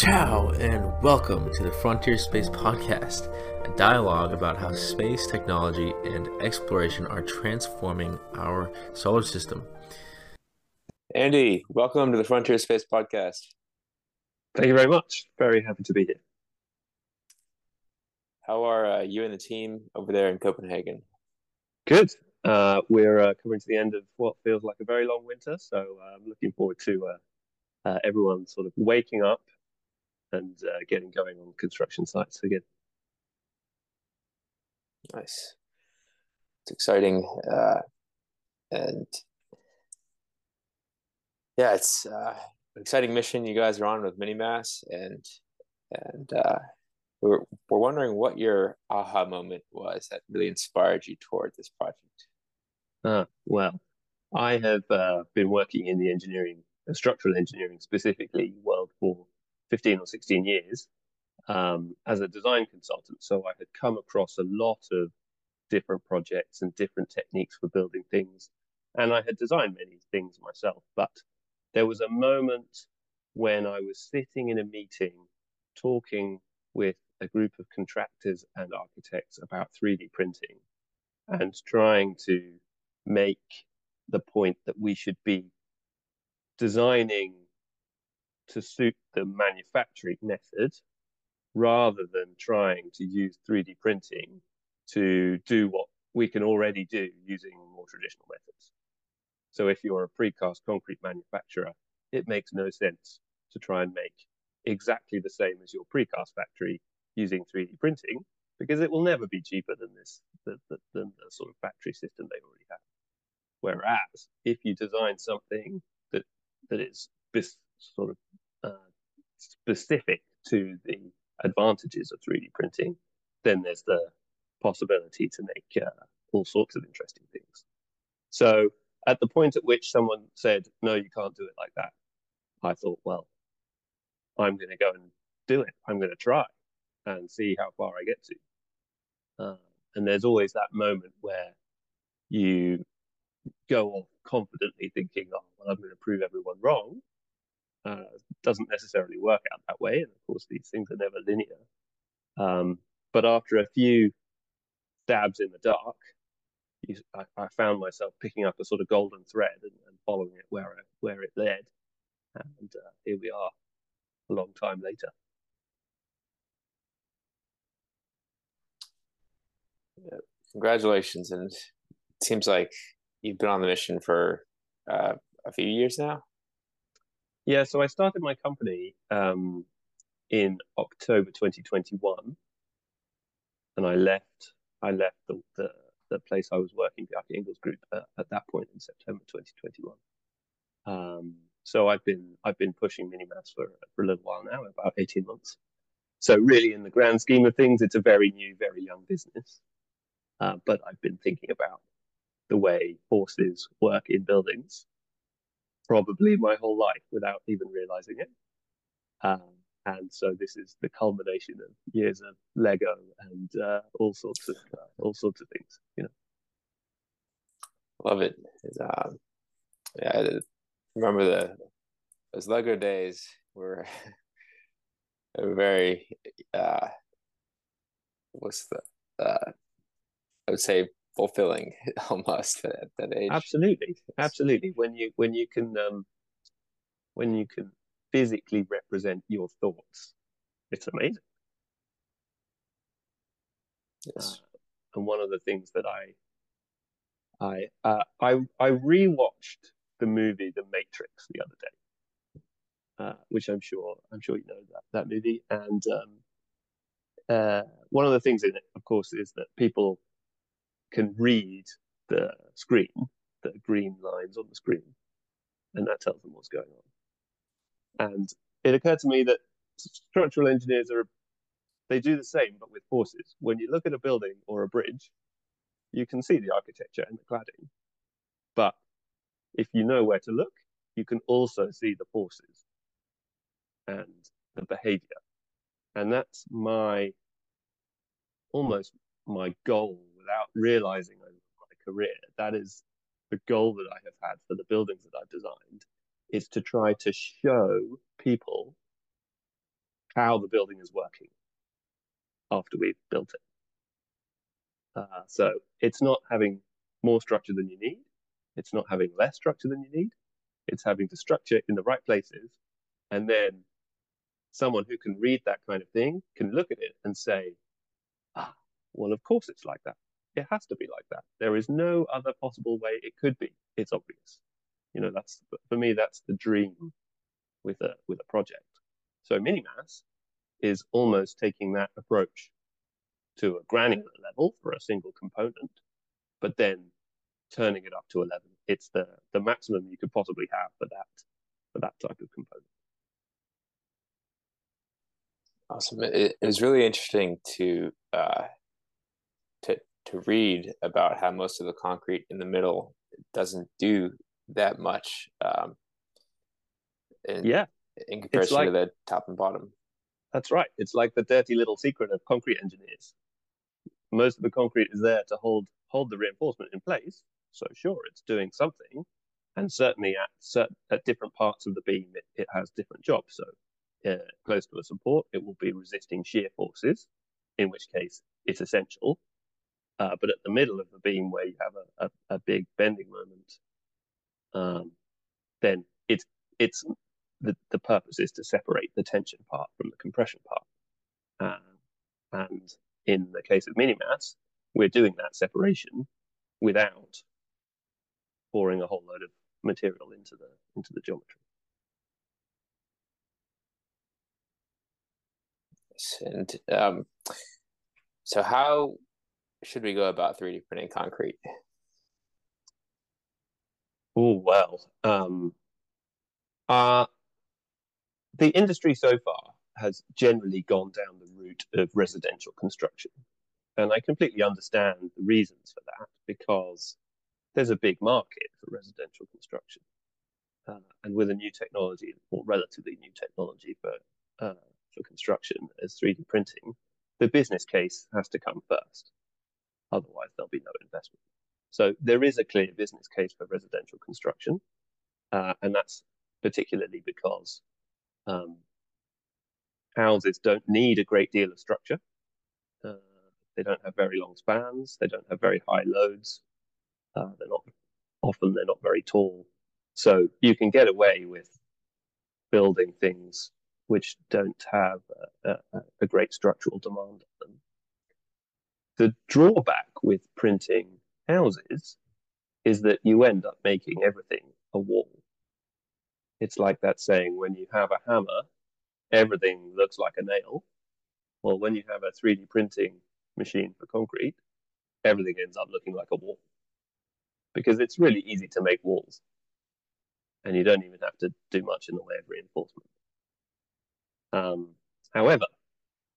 Ciao, and welcome to the Frontier Space Podcast, a dialogue about how space technology and exploration are transforming our solar system. Andy, welcome to the Frontier Space Podcast. Thank you very much. Very happy to be here. How are uh, you and the team over there in Copenhagen? Good. Uh, we're uh, coming to the end of what feels like a very long winter, so uh, I'm looking forward to uh, uh, everyone sort of waking up and getting going on construction sites again. Nice. It's exciting, and yeah, it's an exciting mission you guys are on with Minimass, and and we're, we're wondering what your aha moment was that really inspired you toward this project. Uh, well, I have uh, been working in the engineering, uh, structural engineering specifically, world for 15 or 16 years um, as a design consultant. So I had come across a lot of different projects and different techniques for building things. And I had designed many things myself. But there was a moment when I was sitting in a meeting talking with a group of contractors and architects about 3D printing and trying to make the point that we should be designing to suit the manufacturing method rather than trying to use 3D printing to do what we can already do using more traditional methods. So if you're a precast concrete manufacturer, it makes no sense to try and make exactly the same as your precast factory using 3D printing because it will never be cheaper than this than, than the sort of factory system they already have. Whereas if you design something that that is bis, sort of uh, specific to the advantages of 3D printing, then there's the possibility to make uh, all sorts of interesting things. So at the point at which someone said, "No, you can't do it like that," I thought, "Well, I'm going to go and do it. I'm going to try." and see how far I get to. Uh, and there's always that moment where you go off confidently thinking, oh, well, I'm going to prove everyone wrong. Uh, doesn't necessarily work out that way. And of course, these things are never linear. Um, but after a few stabs in the dark, you, I, I, found myself picking up a sort of golden thread and, and following it where, where it led. And uh, here we are a long time later. Congratulations, and it seems like you've been on the mission for uh, a few years now. Yeah, so I started my company um, in October 2021, and I left. I left the the, the place I was working, the Bjarke Ingels Group, uh, at that point in September 2021. Um, so I've been I've been pushing Minimass for for a little while now, about 18 months. So really, in the grand scheme of things, it's a very new, very young business. Uh, but I've been thinking about the way forces work in buildings probably my whole life without even realizing it. Um, and so this is the culmination of years of Lego and uh, all sorts of uh, all sorts of things. You know, love it. Um, yeah, I remember the those Lego days were, very uh, what's the uh, I would say fulfilling almost at that age. Absolutely, absolutely. When you when you can um, when you can physically represent your thoughts, it's amazing. Yes. Uh, and one of the things that I I uh, I I rewatched the movie The Matrix the other day, uh, which I'm sure I'm sure you know that that movie. And um, uh, one of the things in it, of course, is that people can read the screen, the green lines on the screen, and that tells them what's going on. And it occurred to me that structural engineers are they do the same but with forces. When you look at a building or a bridge, you can see the architecture and the cladding. But if you know where to look, you can also see the forces and the behavior. And that's my almost my goal without realizing over my career. That is the goal that I have had for the buildings that I've designed is to try to show people how the building is working after we've built it. Uh, so it's not having more structure than you need. It's not having less structure than you need. It's having the structure in the right places. And then someone who can read that kind of thing can look at it and say, ah, well, of course it's like that. It has to be like that. There is no other possible way it could be. It's obvious. You know, that's for me, that's the dream with a with a project. So Minimass is almost taking that approach to a granular level for a single component, but then turning it up to 11. It's the, the maximum you could possibly have for that, for that type of component. Awesome. It, it was really interesting to, uh, to, read about how most of the concrete in the middle doesn't do that much. Um, in, yeah. In comparison like, to the top and bottom. That's right. It's like the dirty little secret of concrete engineers. Most of the concrete is there to hold hold the reinforcement in place, so sure, it's doing something, and certainly at certain, at different parts of the beam, it, it has different jobs. So uh, close to a support, it will be resisting shear forces, in which case it's essential. Uh, but at the middle of the beam, where you have a, a, a big bending moment, um, then it's it's the, the purpose is to separate the tension part from the compression part. Uh, and in the case of Minimass, we're doing that separation without pouring a whole load of material into the into the geometry. And um, so, how should we go about 3D printing concrete? Oh well, um, uh, the industry so far has generally gone down the route of residential construction, and I completely understand the reasons for that because there's a big market for residential construction. Uh, and with a new technology, or relatively new technology for uh, for construction as 3D printing, the business case has to come first. Otherwise, there'll be no investment. So there is a clear business case for residential construction, uh, and that's particularly because um, houses don't need a great deal of structure. Uh, they don't have very long spans. They don't have very high loads. Uh, they're not often they're not very tall, so you can get away with building things which don't have a, a, a great structural demand on them. The drawback with printing houses is that you end up making everything a wall. It's like that saying when you have a hammer, everything looks like a nail. Well, when you have a 3D printing machine for concrete, everything ends up looking like a wall because it's really easy to make walls and you don't even have to do much in the way of reinforcement. Um, however,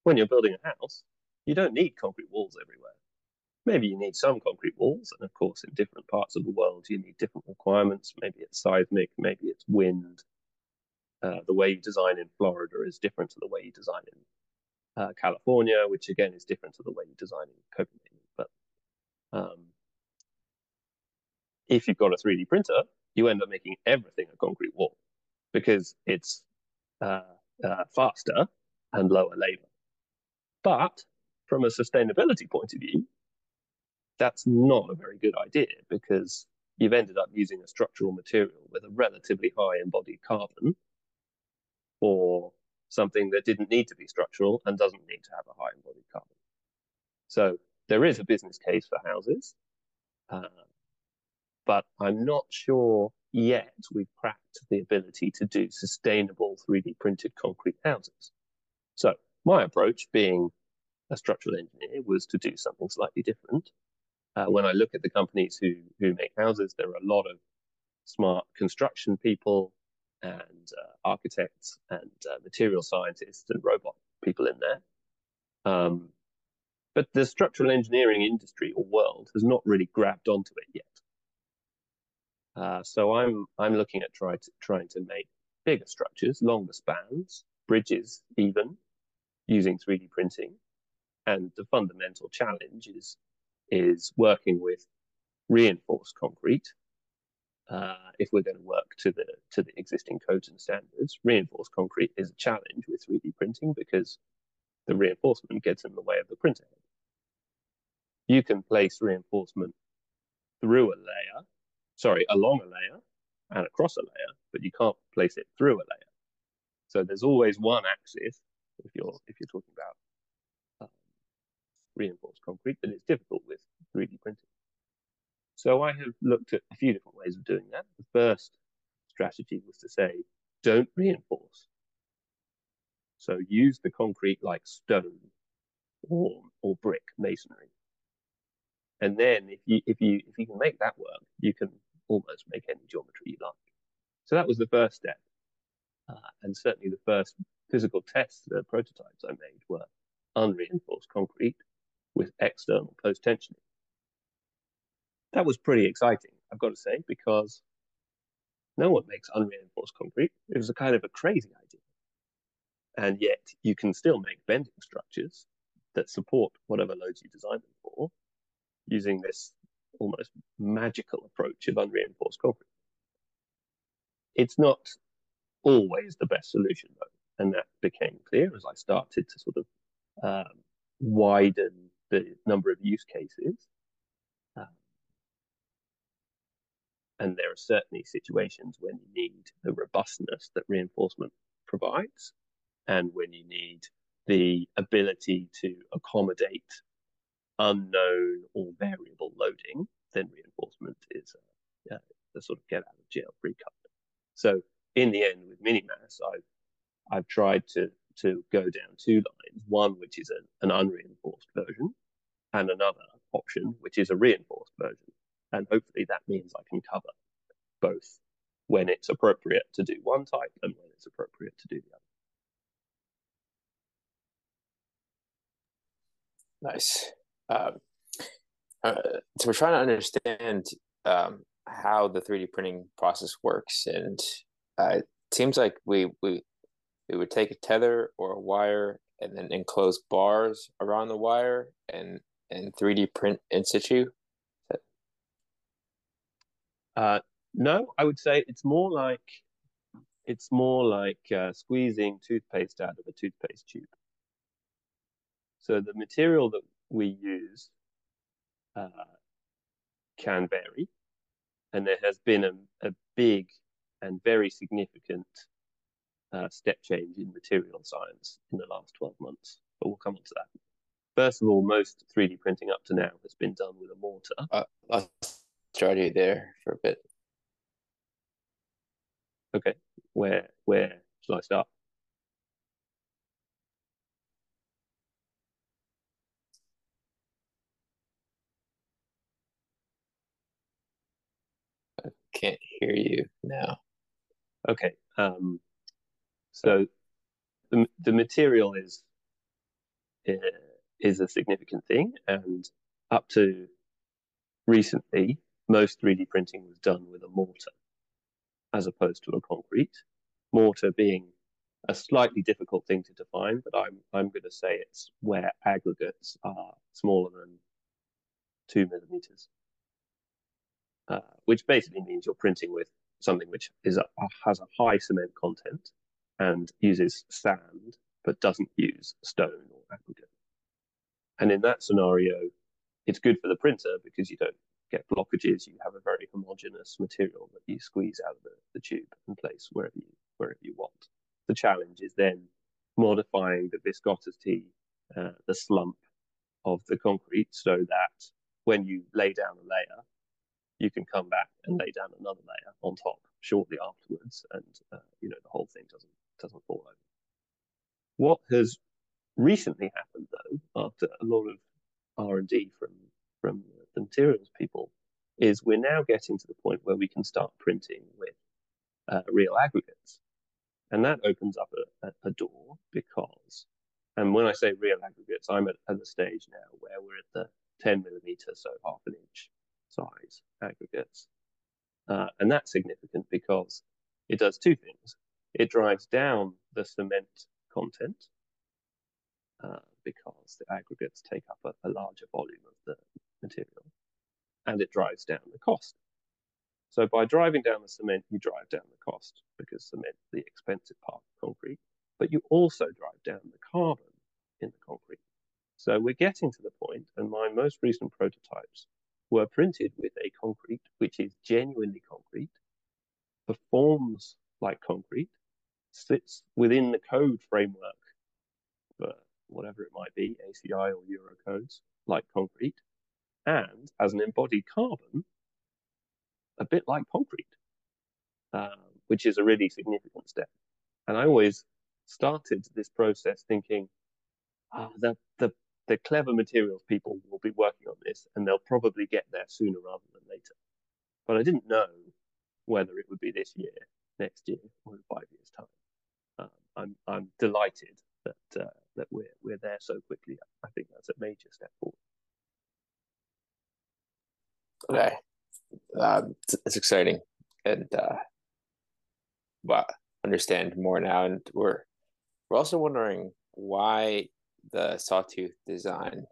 when you're building a house, you don't need concrete walls everywhere. Maybe you need some concrete walls, and of course, in different parts of the world, you need different requirements. Maybe it's seismic, maybe it's wind. Uh, the way you design in Florida is different to the way you design in uh, California, which again is different to the way you design in Copenhagen. But um, if you've got a 3D printer, you end up making everything a concrete wall because it's uh, uh, faster and lower labor. But from a sustainability point of view, that's not a very good idea because you've ended up using a structural material with a relatively high embodied carbon or something that didn't need to be structural and doesn't need to have a high embodied carbon. So there is a business case for houses. Uh, but I'm not sure yet we've cracked the ability to do sustainable 3D printed concrete houses. So my approach, being a structural engineer, was to do something slightly different. Uh, when I look at the companies who who make houses, there are a lot of smart construction people and uh, architects and uh, material scientists and robot people in there. Um, but the structural engineering industry or world has not really grabbed onto it yet. Uh, so I'm I'm looking at trying to trying to make bigger structures, longer spans, bridges even, using 3D printing. And the fundamental challenge is is working with reinforced concrete uh, if we're going to work to the to the existing codes and standards, reinforced concrete is a challenge with 3D printing because the reinforcement gets in the way of the printer. You can place reinforcement through a layer, sorry, along a layer and across a layer, but you can't place it through a layer. So there's always one axis if you're if you're talking about reinforced concrete, but it's difficult with 3D printing. So I have looked at a few different ways of doing that. The first strategy was to say, don't reinforce. So use the concrete like stone or, or brick masonry. And then if you if you if you can make that work, you can almost make any geometry you like. So that was the first step. Uh, and certainly the first physical tests, the prototypes I made were unreinforced concrete with external post tensioning that was pretty exciting, I've got to say, because no one makes unreinforced concrete. It was a kind of a crazy idea. And yet you can still make bending structures that support whatever loads you design them for using this almost magical approach of unreinforced concrete. It's not always the best solution, though. And that became clear as I started to sort of um, widen the mm. number of use cases. Ah. And there are certainly situations when you need the robustness that reinforcement provides, and when you need the ability to accommodate unknown or variable loading, then reinforcement is a, a sort of get out of jail free card. So in the end, with Minimass, I've I've tried to to go down two lines: one which is an unreinforced version, and another option which is a reinforced version. And hopefully that means I can cover both when it's appropriate to do one type and when it's appropriate to do the other. Nice. Um, uh, so we're trying to understand um, how the 3D printing process works, and uh, it seems like we we we would take a tether or a wire and then enclose bars around the wire and and 3D print in situ? Uh, no, I would say it's more like it's more like uh, squeezing toothpaste out of a toothpaste tube. So the material that we use uh, can vary, and there has been a, a big and very significant uh, step change in material science in the last 12 months. But we'll come on to that. First of all, most 3D printing up to now has been done with a mortar. Uh, I'll start you there for a bit. Okay, where where shall I start? I can't hear you now. Okay, um, so the the material is uh, is a significant thing, and up to recently, most 3D printing was done with a mortar as opposed to a concrete. Mortar being a slightly difficult thing to define, but I'm I'm going to say it's where aggregates are smaller than two millimeters, uh, which basically means you're printing with something which is a, has a high cement content and uses sand, but doesn't use stone or aggregate. And in that scenario, it's good for the printer because you don't get blockages, you have a very homogeneous material that you squeeze out of the, the tube and place wherever you wherever you want. The challenge is then modifying the viscosity, uh, the slump of the concrete so that when you lay down a layer, you can come back and lay down another layer on top shortly afterwards, and uh, you know the whole thing doesn't doesn't fall over. What has recently happened though, after a lot of R and D from from the materials people is we're now getting to the point where we can start printing with uh, real aggregates. And that opens up a, a, a, door because, and when I say real aggregates, I'm at, at the stage now where we're at the 10 millimeter, so half an inch size aggregates. Uh, and that's significant because it does two things. It drives down the cement content uh, because the aggregates take up a, a larger volume of the material and it drives down the cost. So by driving down the cement, you drive down the cost because cement is the expensive part of concrete, but you also drive down the carbon in the concrete. So we're getting to the point, and my most recent prototypes were printed with a concrete which is genuinely concrete, performs like concrete, sits within the code framework or Euro codes, like concrete, and as an embodied carbon, a bit like concrete, um, which is a really significant step. And I always started this process thinking, ah, oh, the, the, the clever materials people will be working on this and they'll probably get there sooner rather than later. But I didn't know whether it would be this year, next year, or in five years' time. Um, I'm, I'm delighted that uh, that we're we're there so quickly. I think that's a major step forward. Okay, um, it's, exciting, and uh, but understand more now, and we're we're also wondering why the sawtooth design.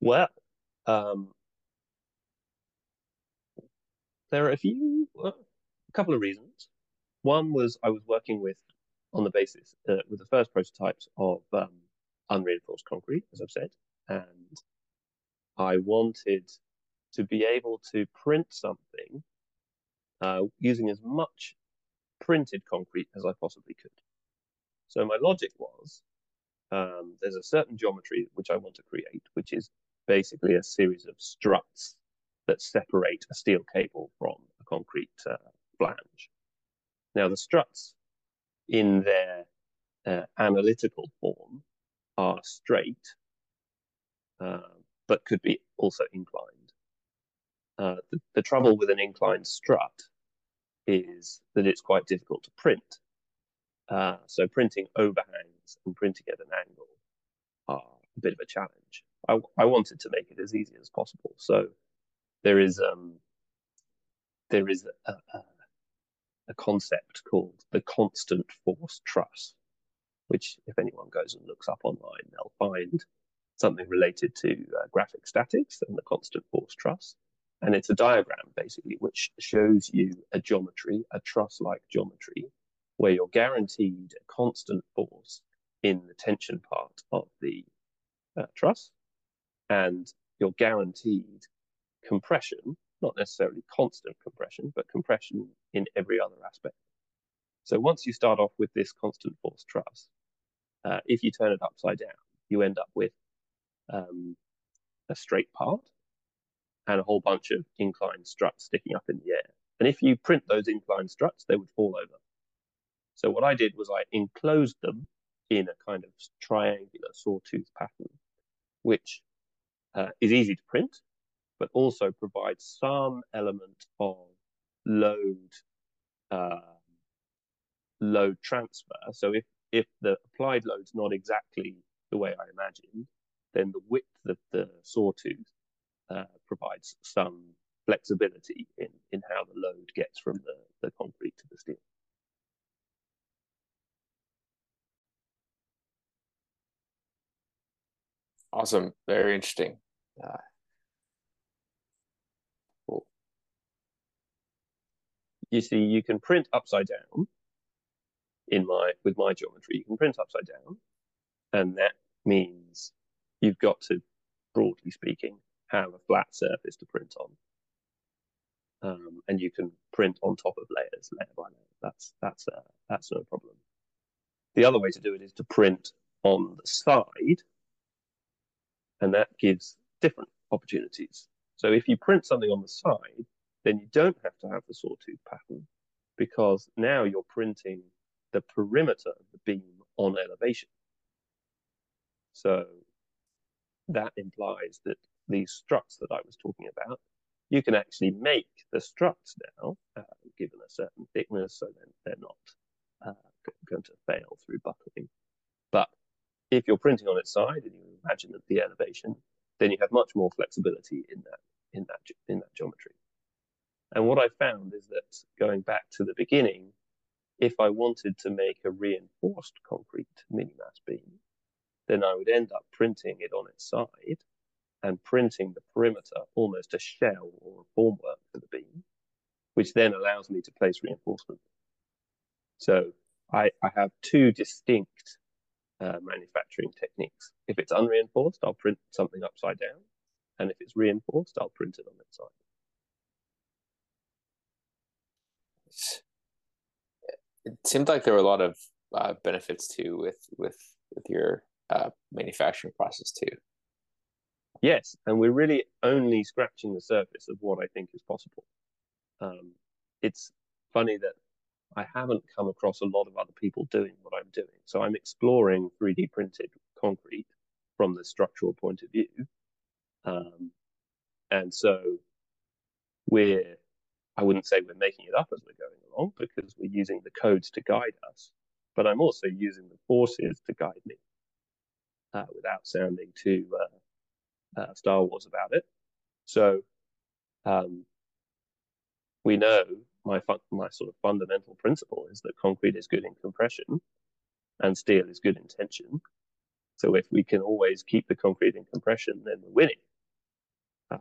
Well, um, there are a few, a couple of reasons. One was I was working with, on the basis, uh, with the first prototypes of um, unreinforced concrete, as I've said, and I wanted to be able to print something uh, using as much printed concrete as I possibly could. So my logic was um, there's a certain geometry which I want to create, which is basically a series of struts that separate a steel cable from a concrete uh, flange. Now, the struts in their uh, analytical form are straight, uh, but could be also inclined. Uh, the, the trouble with an inclined strut is that it's quite difficult to print. Uh, so printing overhangs and printing at an angle are a bit of a challenge. I, I wanted to make it as easy as possible. So there is um, there is a, a, a concept called the constant force truss, which if anyone goes and looks up online, they'll find something related to uh, graphic statics and the constant force truss. And it's a diagram basically which shows you a geometry, a truss-like geometry, where you're guaranteed a constant force in the tension part of the uh, truss, and you're guaranteed compression, not necessarily constant compression, but compression in every other aspect. So once you start off with this constant force truss, uh, if you turn it upside down, you end up with um, a straight part and a whole bunch of inclined struts sticking up in the air. And if you print those inclined struts, they would fall over. So what I did was I enclosed them in a kind of triangular sawtooth pattern, which uh, is easy to print but also provides some element of load uh, load transfer. So if if the applied load's not exactly the way I imagined, then the width of the sawtooth uh, provides some flexibility in, in how the load gets from the, the concrete to the steel. Awesome. Very interesting. Uh, you see, you can print upside down in my with my geometry. You can print upside down, and that means you've got to, broadly speaking, have a flat surface to print on. Um, and you can print on top of layers, layer by layer. That's that's uh, that's no problem. The other way to do it is to print on the side, and that gives different opportunities. So if you print something on the side, then you don't have to have the sawtooth pattern because now you're printing the perimeter of the beam on elevation. So that implies that these struts that I was talking about, you can actually make the struts now, uh, given a certain thickness, so then they're not uh, going to fail through buckling. But if you're printing on its side and you imagine the elevation, then you have much more flexibility in that in that in that geometry. And what I found is that going back to the beginning, if I wanted to make a reinforced concrete Minimass beam, then I would end up printing it on its side and printing the perimeter almost a shell or a formwork for the beam, which then allows me to place reinforcement. So I, I have two distinct uh, manufacturing techniques. If it's unreinforced, I'll print something upside down. And if it's reinforced, I'll print it on its side. It seemed like there were a lot of uh, benefits too with with with your uh, manufacturing process too. Yes, and we're really only scratching the surface of what I think is possible. Um, it's funny that I haven't come across a lot of other people doing what I'm doing. So I'm exploring 3D printed concrete from the structural point of view. Um, and so we're, I wouldn't say we're making it up as we're going along because we're using the codes to guide us, but I'm also using the forces to guide me uh, without sounding too uh, uh, Star Wars about it. So um, we know my my sort of fundamental principle is that concrete is good in compression and steel is good in tension. So if we can always keep the concrete in compression, then we're winning. Uh,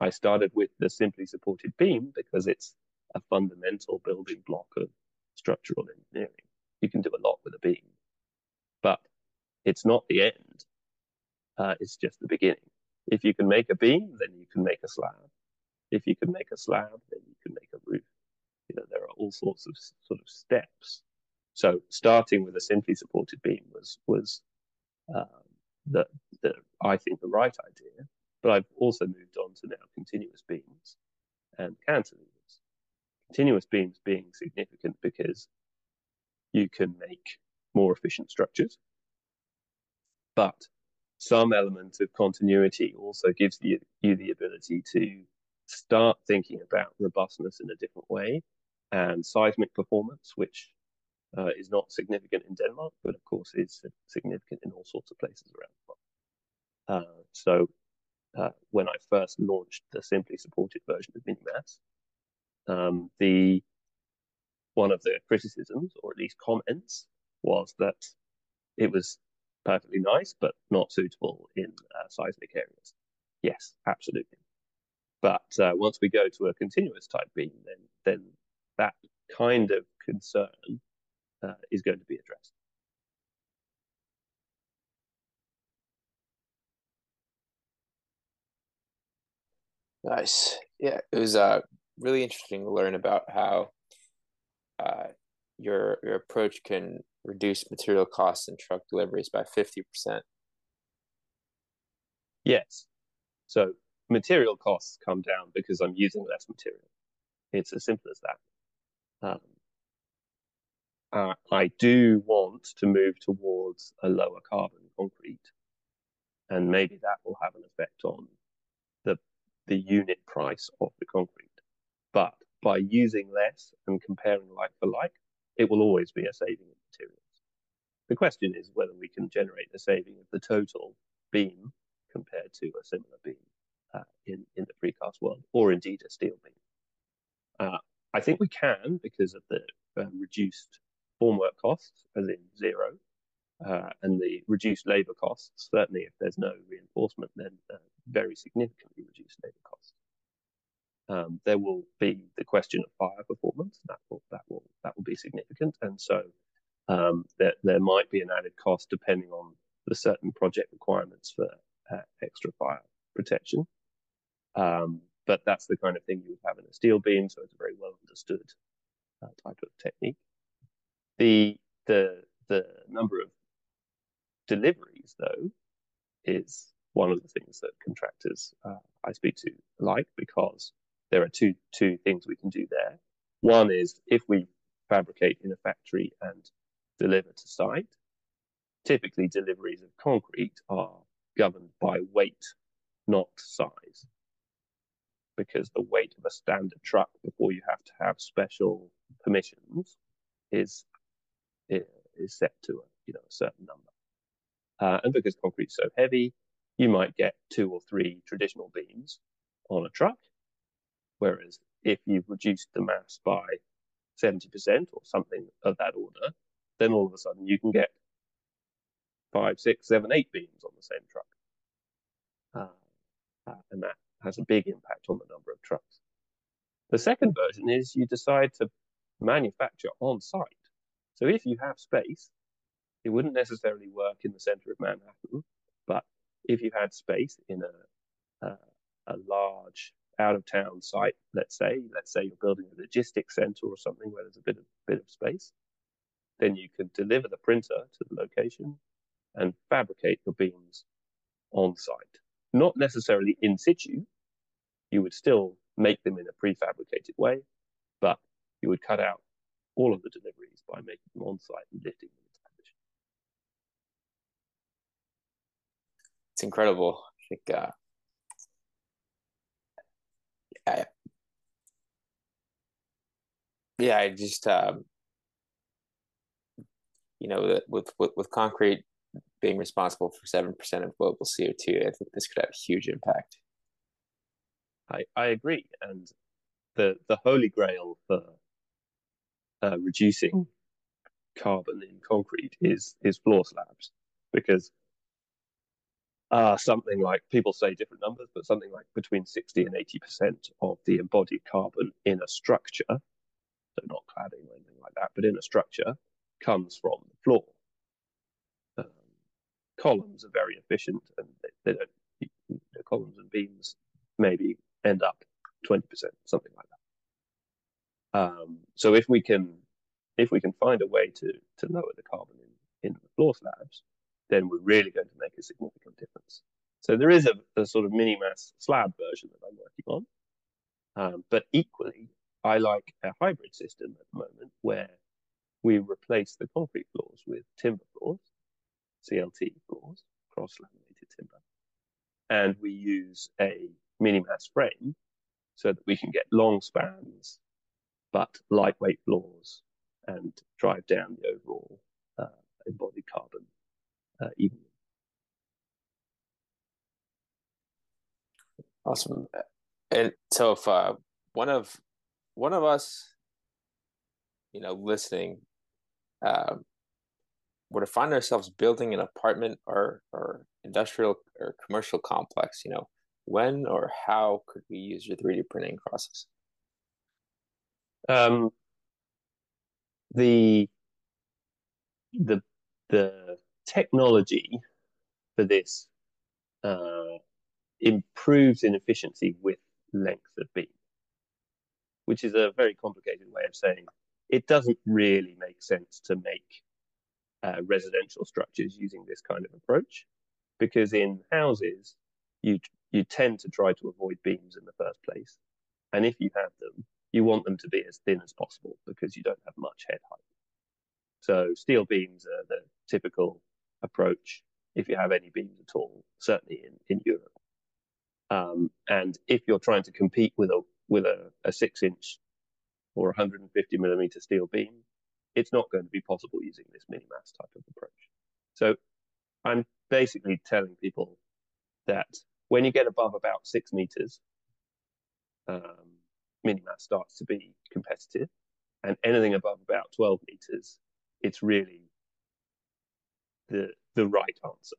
I started with the simply supported beam because it's a fundamental building block of structural engineering. You can do a lot with a beam, but it's not the end. Uh, it's just the beginning. If you can make a beam, then you can make a slab. If you can make a slab, then you can make a roof. You know, there are all sorts of sort of steps. So starting with a simply supported beam was was um, the the I think the right idea. But I've also moved on to now continuous beams and cantilevers. Continuous beams being significant because you can make more efficient structures, but some element of continuity also gives you, the ability to start thinking about robustness in a different way and seismic performance, which uh, is not significant in Denmark, but of course is significant in all sorts of places around the world. Uh, so uh, when I first launched the simply supported version of Minimass, um, the one of the criticisms, or at least comments, was that it was perfectly nice, but not suitable in uh, seismic areas. Yes, absolutely. But uh, once we go to a continuous type beam, then then that kind of concern uh, is going to be addressed. Nice. Yeah, it was uh, really interesting to learn about how uh, your your approach can reduce material costs and truck deliveries by 50%. Yes. So material costs come down because I'm using less material. It's as simple as that. Um, uh, I do want to move towards a lower carbon concrete, and maybe that will have an effect on the unit price of the concrete. But by using less and comparing like for like, it will always be a saving in materials. The question is whether we can generate a saving of the total beam compared to a similar beam uh, in, in the precast world, or indeed a steel beam. Uh, I think we can because of the um, reduced formwork costs, as in zero, uh, and the reduced labor costs. Certainly, if there's no reinforcement, then uh, very significantly reduced costs. Um, there will be the question of fire performance. That will that will that will be significant, and so um, there there might be an added cost depending on the certain project requirements for uh, extra fire protection. Um, but that's the kind of thing you would have in a steel beam, so it's a very well understood uh, type of technique. The the the number of deliveries, though, is one of the things that contractors uh, I speak to like because there are two two things we can do there. One is if we fabricate in a factory and deliver to site, typically deliveries of concrete are governed by weight, not size because the weight of a standard truck before you have to have special permissions is is set to a you know a certain number. Uh, and because concrete's so heavy, you might get two or three traditional beams on a truck, whereas if you've reduced the mass by 70% or something of that order, then all of a sudden you can get five, six, seven, eight beams on the same truck. uh, uh, and that has a big impact on the number of trucks. The second version is you decide to manufacture on site. So if you have space, it wouldn't necessarily work in the center of Manhattan, but if you had space in a, a, a large out of town site, let's say, let's say you're building a logistics center or something where there's a bit of bit of space, then you can deliver the printer to the location and fabricate your beams on site. Not necessarily in situ. You would still make them in a prefabricated way, but you would cut out all of the deliveries by making them on site and lifting them into position. It's incredible. I think uh, I, yeah, I just um, you know with, with with concrete being responsible for seven percent of global CO two, I think this could have a huge impact. I I agree, and the the holy grail for uh, reducing carbon in concrete is is floor slabs because uh, something like people say different numbers, but something like between 60 and 80% of the embodied carbon in a structure, so not cladding or anything like that, but in a structure, comes from the floor. Um, columns are very efficient and they, they don't, the columns and beams maybe end up 20%, something like that. Um, so if we can if we can find a way to to lower the carbon in, in the floor slabs, then we're really going to make a significant difference. So there is a, a sort of Minimass slab version that I'm working on. Um, but equally, I like a hybrid system at the moment where we replace the concrete floors with timber floors, CLT floors, cross laminated timber, and we use a Minimass frame so that we can get long spans but lightweight floors and drive down the overall uh, embodied carbon uh, evenly. Awesome. And so if uh, one of one of us, you know, listening, uh, were to find ourselves building an apartment or or industrial or commercial complex, you know, when or how could we use your 3D printing process? Um, the the the technology for this uh, improves in efficiency with length of beam, which is a very complicated way of saying it doesn't really make sense to make uh, residential structures using this kind of approach, because in houses you you tend to try to avoid beams in the first place, and if you have them, you want them to be as thin as possible because you don't have much head height. So steel beams are the typical approach if you have any beams at all, certainly in, in Europe. Um, and if you're trying to compete with a with a, a six inch or 150 millimeter steel beam, it's not going to be possible using this Minimass type of approach. So I'm basically telling people that when you get above about six meters, um, Minimass starts to be competitive, and anything above about 12 meters, it's really the the right answer.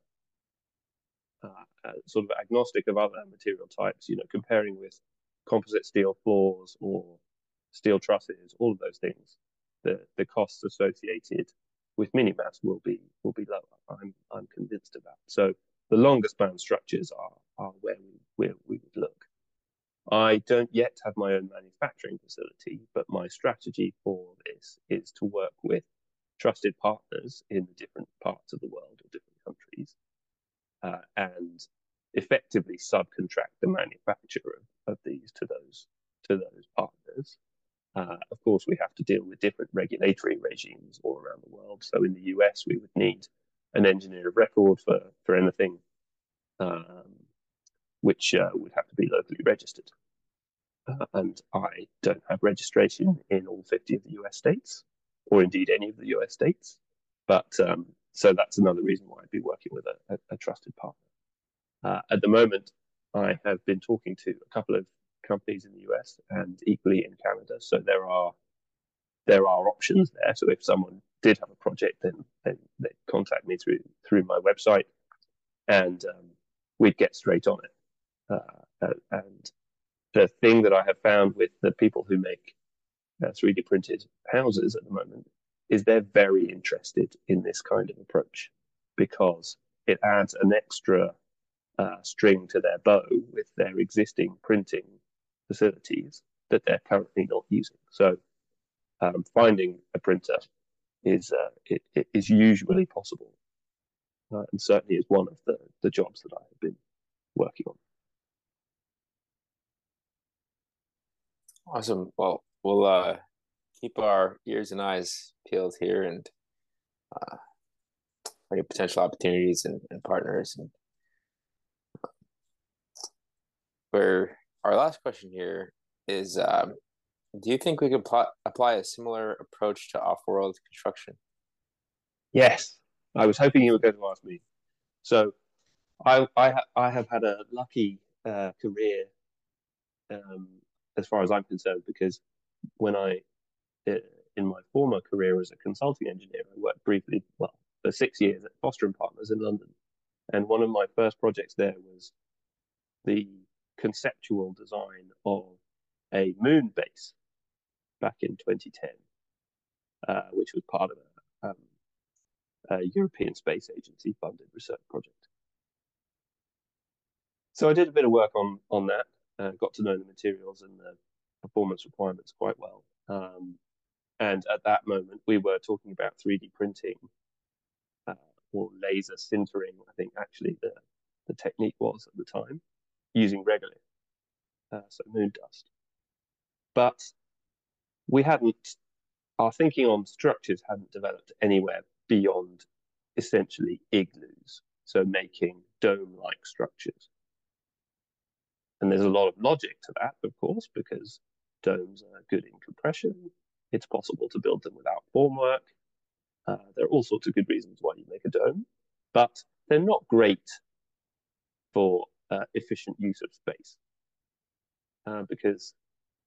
Uh, uh, sort of agnostic of other material types, you know, comparing with composite steel floors or steel trusses, all of those things, the the costs associated with Minimass will be will be lower. I'm I'm convinced of that. So the longer span structures are are where we where we would look. I don't yet have my own manufacturing facility, but my strategy for this is to work with trusted partners in the different parts of the world or different countries uh, and effectively subcontract the manufacture of, of, these to those to those partners. Uh, of course, we have to deal with different regulatory regimes all around the world. So in the US, we would need an engineer of record for for anything um, which uh, would have to be locally registered. Uh, and I don't have registration in all 50 of the US states, or indeed any of the US states. But um, so that's another reason why I'd be working with a, a, a trusted partner. Uh, at the moment, I have been talking to a couple of companies in the US and equally in Canada. So there are there are options there. So if someone did have a project, then, then they contact me through through my website, and um, we'd get straight on it. Uh, and the thing that I have found with the people who make uh, 3D printed houses at the moment is they're very interested in this kind of approach because it adds an extra uh, string to their bow with their existing printing facilities that they're currently not using. So um, finding a printer is uh, it, it is usually possible, uh, and certainly is one of the the jobs that I have been working on. Awesome. Well, we'll uh, keep our ears and eyes peeled here and uh, any potential opportunities and, and partners. And where our last question here is um, do you think we could pl- apply a similar approach to off-world construction? Yes, I was hoping you were going to ask me. So, I I, ha- I have had a lucky uh, career, um, as far as I'm concerned, because when I uh, in my former career as a consulting engineer, I worked briefly, well, for six years at Foster and Partners in London, and one of my first projects there was the conceptual design of a moon base back in 2010, uh, which was part of a, um, a European Space Agency funded research project. So I did a bit of work on on that, uh, got to know the materials and the performance requirements quite well. Um, and at that moment, we were talking about 3D printing uh, or laser sintering, I think actually the, the technique was at the time, using regolith, uh, so moon dust. But we hadn't, our thinking on structures hadn't developed anywhere beyond essentially igloos, so making dome like structures. And there's a lot of logic to that, of course, because domes are good in compression. It's possible to build them without formwork. Uh, there are all sorts of good reasons why you make a dome, but they're not great for uh, efficient use of space. Uh, because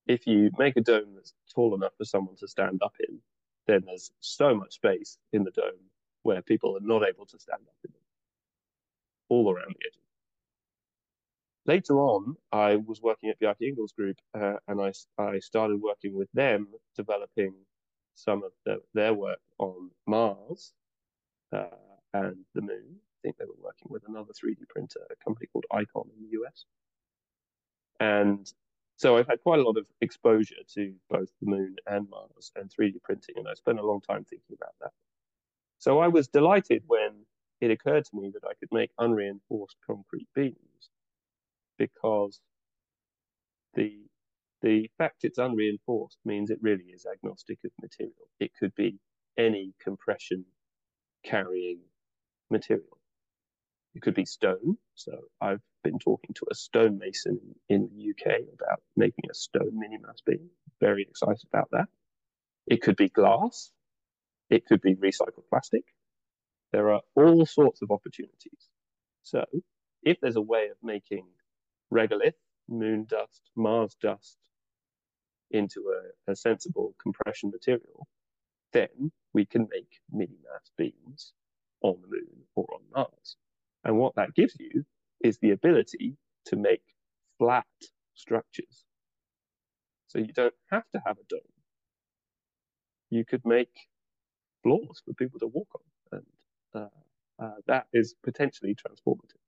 if you make a dome that's tall enough for someone to stand up in, then there's so much space in the dome where people are not able to stand up in them, all around the edges. Later on, I was working at Bjarke Ingels Group, uh, and I, I started working with them, developing some of the, their work on Mars uh, and the Moon. I think they were working with another 3D printer, a company called Icon in the US. And so I've had quite a lot of exposure to both the moon and Mars and 3D printing, and I spent a long time thinking about that. So I was delighted when it occurred to me that I could make unreinforced concrete beams because the the fact it's unreinforced means it really is agnostic of material. It could be any compression carrying material. It could be stone. So I've been talking to a stonemason in the UK about making a stone Minimass beam. Very excited about that. It could be glass. It could be recycled plastic. There are all sorts of opportunities. So if there's a way of making regolith, moon dust, Mars dust into a, a sensible compression material, then we can make Minimass beams on the moon or on Mars. And what that gives you is the ability to make flat structures. So you don't have to have a dome. You could make floors for people to walk on, and uh, uh, that is potentially transformative.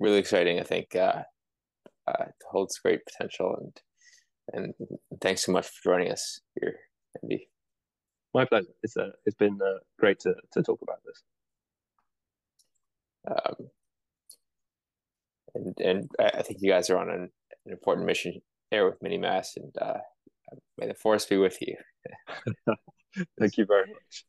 Really exciting, I think. Uh, uh holds great potential, and and thanks so much for joining us here, Andy. My pleasure. It's uh, it's been uh, great to to talk about this. Um, and and I think you guys are on an, an important mission here with Minimass, and uh, may the force be with you. Thank you very much.